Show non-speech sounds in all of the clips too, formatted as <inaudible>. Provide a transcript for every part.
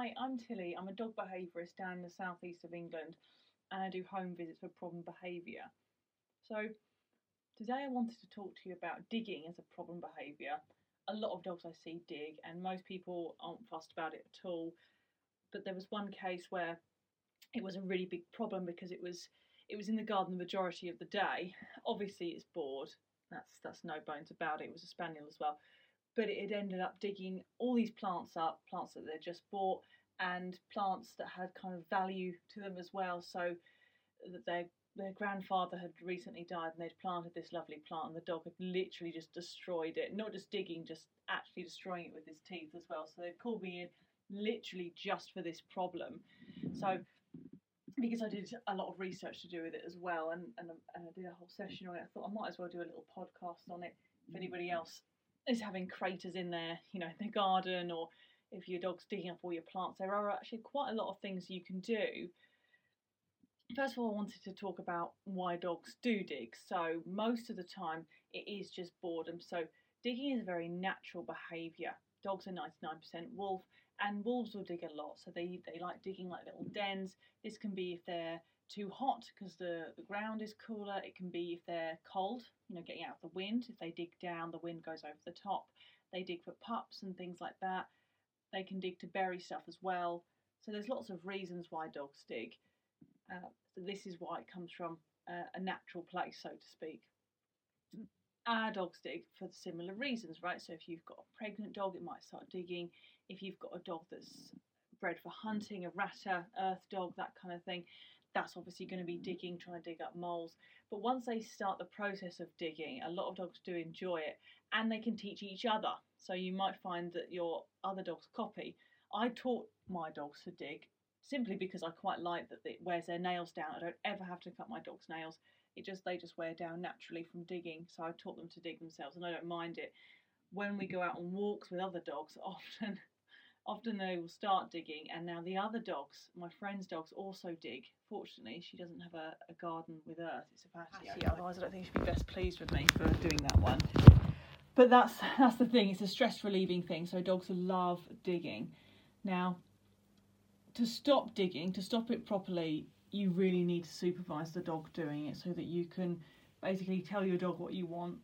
Hi, I'm Tilly. I'm a dog behaviourist down in the southeast of England and I do home visits for problem behaviour. So, today I wanted to talk to you about digging as a problem behaviour. A lot of dogs I see dig, and most people aren't fussed about it at all. But there was one case where it was a really big problem because it was it was in the garden the majority of the day. Obviously, it's bored. That's that's no bones about it. It was a spaniel as well, but it ended up digging all these plants up, plants that they'd just bought, and plants that had kind of value to them as well. So that their their grandfather had recently died, and they'd planted this lovely plant, and the dog had literally just destroyed it. Not just digging, just actually destroying it with his teeth as well. So they'd called me in literally just for this problem. So because I did a lot of research to do with it as well, and, and, and I did a whole session on it. I thought I might as well do a little podcast on it if anybody else is having craters in their, you know, their garden, or if your dog's digging up all your plants. There are actually quite a lot of things you can do. First of all, I wanted to talk about why dogs do dig. So most of the time, it is just boredom. So digging is a very natural behaviour. Dogs are 99% wolf, and wolves will dig a lot. So they, they like digging like little dens. This can be if they're too hot because the, the ground is cooler. It can be if they're cold, you know, getting out of the wind. If they dig down, the wind goes over the top. They dig for pups and things like that. They can dig to bury stuff as well. So there's lots of reasons why dogs dig. Uh, so this is why it comes from uh, a natural place, so to speak. Our dogs dig for similar reasons, right? So if you've got a pregnant dog, it might start digging. If you've got a dog that's bred for hunting, a ratter, earth dog, that kind of thing, that's obviously going to be mm. digging, trying to dig up moles. But once they start the process of digging, a lot of dogs do enjoy it and they can teach each other. So you might find that your other dogs copy. I taught my dogs to dig simply because I quite like that it wears their nails down. I don't ever have to cut my dog's nails. It just they just wear down naturally from digging. So I taught them to dig themselves and I don't mind it. When we go out on walks with other dogs, <laughs> often often they will start digging and now the other dogs my friend's dogs also dig. Fortunately she doesn't have a, a garden with earth. It's a patio. Otherwise i don't think she'd be best pleased with me for doing that one. But that's that's the thing. It's a stress relieving thing so dogs love digging. Now to stop digging to stop it properly you really need to supervise the dog doing it so that you can basically tell your dog what you want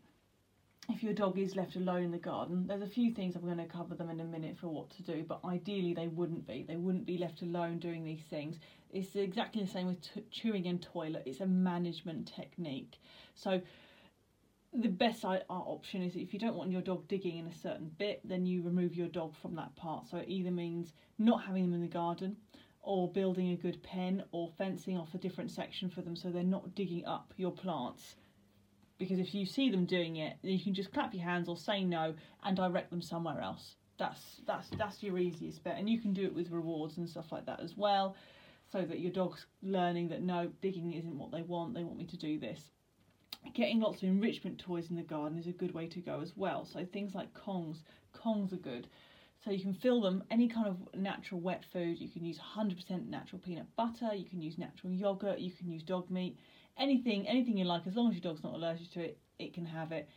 if your dog is left alone in the garden, there's a few things I'm going to cover them in a minute for what to do, but ideally they wouldn't be. They wouldn't be left alone doing these things. It's exactly the same with t- chewing and toilet. It's a management technique. So the best option is if you don't want your dog digging in a certain bit, then you remove your dog from that part. So it either means not having them in the garden, or building a good pen, or fencing off a different section for them so they're not digging up your plants because if you see them doing it, then you can just clap your hands or say no and direct them somewhere else. That's that's that's your easiest bet, and you can do it with rewards and stuff like that as well, so that your dog's learning that no, digging isn't what they want. They want me to do this. Getting lots of enrichment toys in the garden is a good way to go as well. So things like Kongs, Kongs are good. So you can fill them any kind of natural wet food. You can use 100% natural peanut butter. You can use natural yogurt. You can use dog meat anything anything you like as long as your dog's not allergic to it it can have it.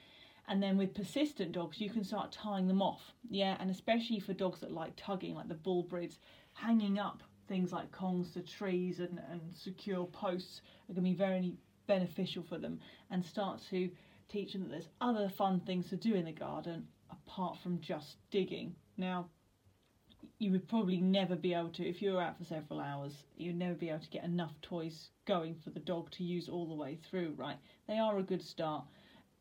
And then with persistent dogs you can start tying them off. Yeah and especially for dogs that like tugging like the bull breeds hanging up things like kongs to trees and, and secure posts are going to be very beneficial for them and start to teach them that there's other fun things to do in the garden apart from just digging. Now you would probably never be able to, if you were out for several hours, you'd never be able to get enough toys going for the dog to use all the way through, right? They are a good start.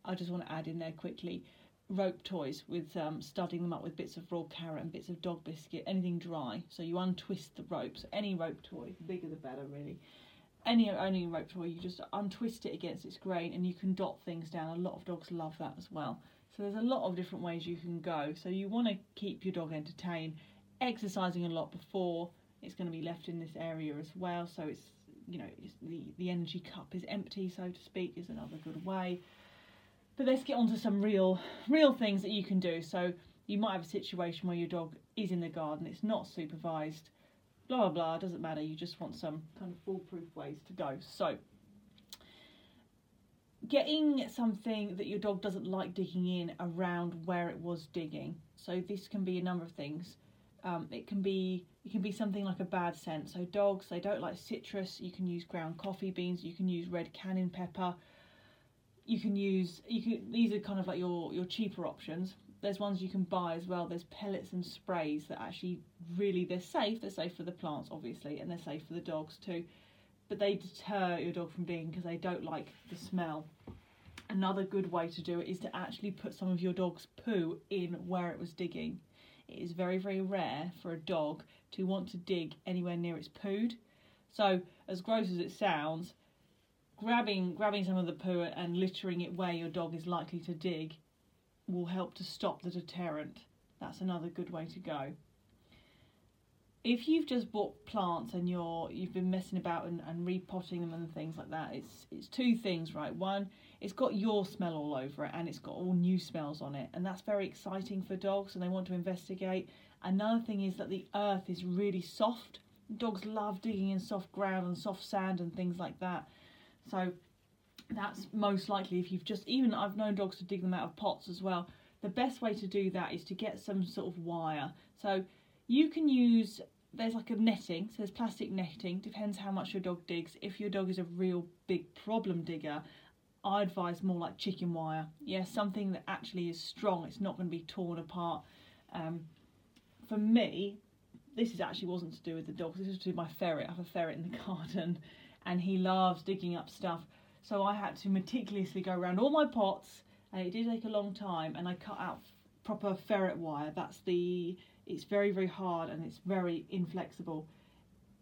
I just want to add in there quickly rope toys with um, studding them up with bits of raw carrot and bits of dog biscuit, anything dry. So you untwist the ropes. Any rope toy, the bigger the better, really. Any only rope toy, you just untwist it against its grain and you can dot things down. A lot of dogs love that as well. So there's a lot of different ways you can go. So you want to keep your dog entertained exercising a lot before it's going to be left in this area as well. So it's you know it's the the energy cup is empty so to speak is another good way. But let's get on to some real real things that you can do. So you might have a situation where your dog is in the garden it's not supervised blah blah blah doesn't matter you just want some kind of foolproof ways to go. So getting something that your dog doesn't like digging in around where it was digging. So this can be a number of things um, it can be it can be something like a bad scent. So dogs, they don't like citrus. You can use ground coffee beans. You can use red cayenne pepper. You can use you can these are kind of like your your cheaper options. There's ones you can buy as well. There's pellets and sprays that actually really they're safe. They're safe for the plants obviously, and they're safe for the dogs too. But they deter your dog from digging because they don't like the smell. Another good way to do it is to actually put some of your dog's poo in where it was digging. It is very, very rare for a dog to want to dig anywhere near its pooed. So, as gross as it sounds, grabbing grabbing some of the poo and littering it where your dog is likely to dig will help to stop the deterrent. That's another good way to go. If you've just bought plants and you're you've been messing about and, and repotting them and things like that, it's it's two things, right? One, it's got your smell all over it and it's got all new smells on it, and that's very exciting for dogs and they want to investigate. Another thing is that the earth is really soft. Dogs love digging in soft ground and soft sand and things like that. So that's most likely if you've just even I've known dogs to dig them out of pots as well. The best way to do that is to get some sort of wire. So you can use there's like a netting, so there's plastic netting, depends how much your dog digs. If your dog is a real big problem digger, I advise more like chicken wire. Yeah, something that actually is strong, it's not going to be torn apart. Um, for me, this is actually wasn't to do with the dogs, this was to do with my ferret. I have a ferret in the <laughs> garden and he loves digging up stuff. So I had to meticulously go around all my pots and it did take a long time and I cut out proper ferret wire. That's the it's very very hard and it's very inflexible.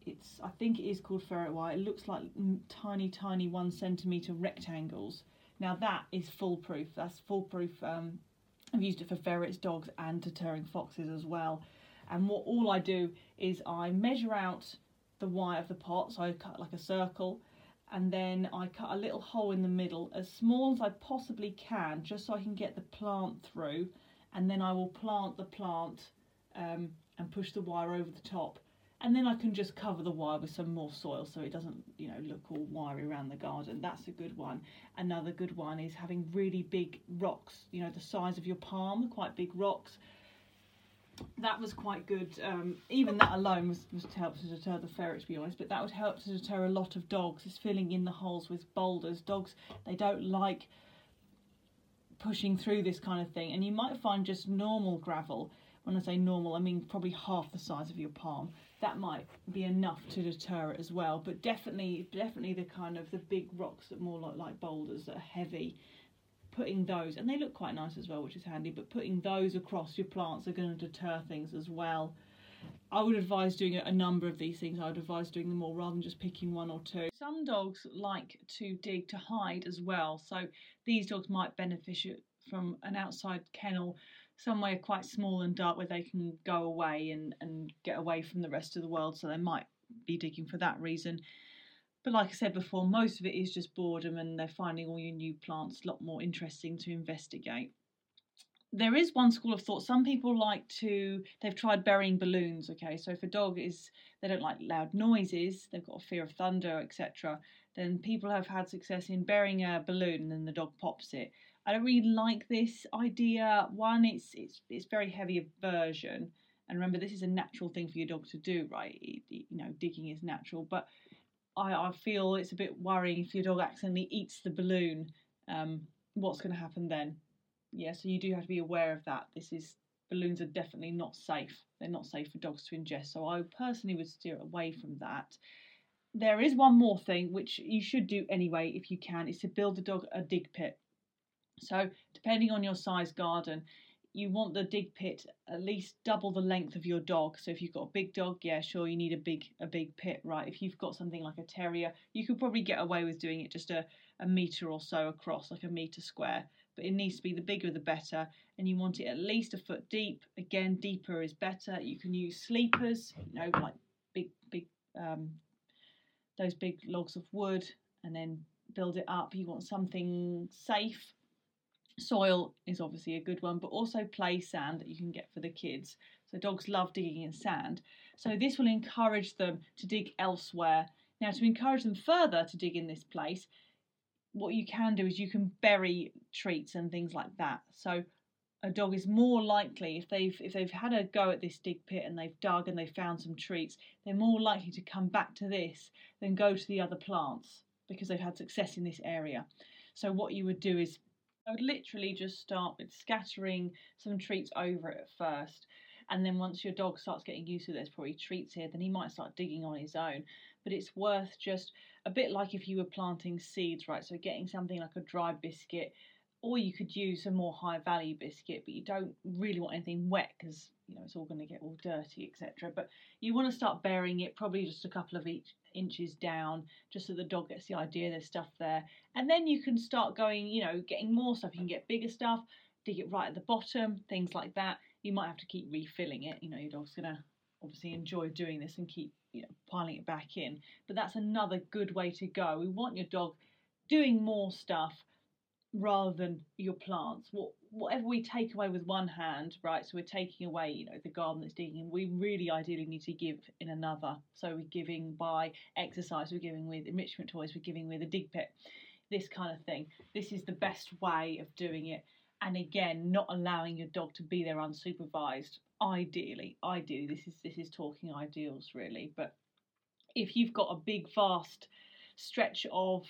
It's I think it is called ferret wire. It looks like tiny tiny one centimeter rectangles. Now that is foolproof. That's foolproof. Um, I've used it for ferrets, dogs, and deterring foxes as well. And what all I do is I measure out the wire of the pot, so I cut like a circle, and then I cut a little hole in the middle, as small as I possibly can, just so I can get the plant through, and then I will plant the plant um, and push the wire over the top. And then I can just cover the wire with some more soil so it doesn't, you know, look all wiry around the garden. That's a good one. Another good one is having really big rocks, you know, the size of your palm, quite big rocks. That was quite good. Um, even that alone was, was to help to deter the ferret, to be honest. But that would help to deter a lot of dogs. Is filling in the holes with boulders. Dogs they don't like pushing through this kind of thing, and you might find just normal gravel when I say normal, I mean probably half the size of your palm. That might be enough to deter it as well. But definitely, definitely the kind of the big rocks that more like like boulders that are heavy. Putting those, and they look quite nice as well, which is handy. But putting those across your plants are going to deter things as well. I would advise doing a number of these things. I would advise doing them all rather than just picking one or two. Some dogs like to dig to hide as well, so these dogs might benefit from an outside kennel somewhere quite small and dark where they can go away and, and get away from the rest of the world. So they might be digging for that reason. But like I said before, most of it is just boredom and they're finding all your new plants a lot more interesting to investigate. There is one school of thought. Some people like to, they've tried burying balloons. Okay, so if a dog is, they don't like loud noises, they've got a fear of thunder, etc., then people have had success in burying a balloon and then the dog pops it. I don't really like this idea. One, it's it's it's very heavy aversion, and remember this is a natural thing for your dog to do, right? You know, digging is natural, but I I feel it's a bit worrying if your dog accidentally eats the balloon. Um, what's going to happen then? Yeah, so you do have to be aware of that. This is balloons are definitely not safe. They're not safe for dogs to ingest. So I personally would steer away from that. There is one more thing which you should do anyway if you can, is to build the dog a dig pit. So depending on your size garden, you want the dig pit at least double the length of your dog. So if you've got a big dog, yeah, sure, you need a big a big pit, right? If you've got something like a terrier, you could probably get away with doing it just a, a meter or so across, like a meter square. But it needs to be the bigger the better, and you want it at least a foot deep. Again, deeper is better. You can use sleepers, you know, like big big um, those big logs of wood, and then build it up. You want something safe Soil is obviously a good one, but also play sand that you can get for the kids. So dogs love digging in sand. So this will encourage them to dig elsewhere. Now, to encourage them further to dig in this place, what you can do is you can bury treats and things like that. So a dog is more likely if they've if they've had a go at this dig pit and they've dug and they've found some treats, they're more likely to come back to this than go to the other plants because they've had success in this area. So what you would do is I would literally just start with scattering some treats over it at first. And then once your dog starts getting used to there's probably treats here, then he might start digging on his own. But it's worth just a bit like if you were planting seeds, right? So getting something like a dry biscuit, or you could use a more high value biscuit, but you don't really want anything wet because you know it's all going to get all dirty, etc. But you want to start burying it probably just a couple of each inches down, just so the dog gets the idea there's stuff there, and then you can start going, you know, getting more stuff. You can get bigger stuff, dig it right at the bottom, things like that. You might have to keep refilling it. You know, your dog's gonna obviously enjoy doing this and keep you know piling it back in. But that's another good way to go. We want your dog doing more stuff rather than your plants. What whatever we take away with one hand, right? So we're taking away, you know, the garden that's digging. We really ideally need to give in another. So we're giving by exercise, we're giving with enrichment toys, we're giving with a dig pit, this kind of thing. This is the best way of doing it. And again, not allowing your dog to be there unsupervised. Ideally, ideally, this is this is talking ideals really. But if you've got a big vast stretch of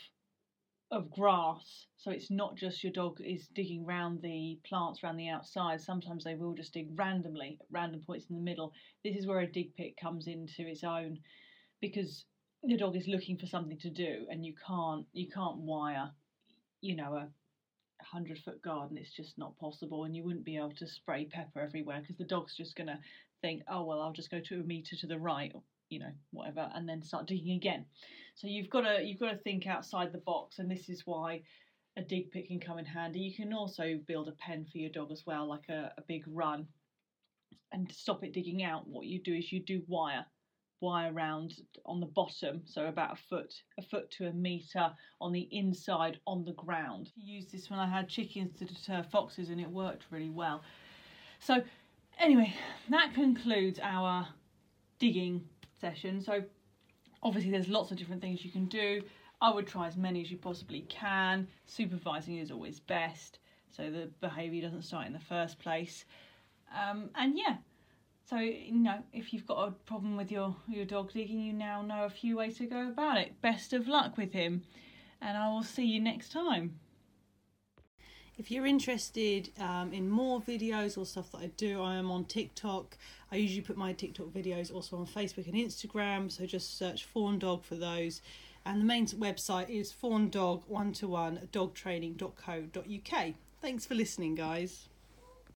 of grass. So it's not just your dog is digging around the plants around the outside. Sometimes they will just dig randomly at random points in the middle. This is where a dig pit comes into its own because the dog is looking for something to do and you can't you can't wire, you know, a hundred foot garden. It's just not possible and you wouldn't be able to spray pepper everywhere because the dog's just gonna think, oh well I'll just go to a meter to the right you know whatever and then start digging again. So you've got to you've got to think outside the box and this is why a dig pit can come in handy. You can also build a pen for your dog as well like a, a big run and to stop it digging out what you do is you do wire wire around on the bottom so about a foot a foot to a meter on the inside on the ground. I used this when i had chickens to deter foxes and it worked really well. So anyway that concludes our digging session. So obviously there's lots of different things you can do. I would try as many as you possibly can. Supervising is always best, so the behaviour doesn't start in the first place. Um, and yeah, so you know if you've got a problem with your your dog digging, you now know a few ways to go about it. Best of luck with him, and I will see you next time. If you're interested um, in more videos or stuff that I do, I am on TikTok. I usually put my TikTok videos also on Facebook and Instagram, so just search Fawn Dog for those. And the main website is fawndog1to1dogtraining.co.uk. Thanks for listening, guys.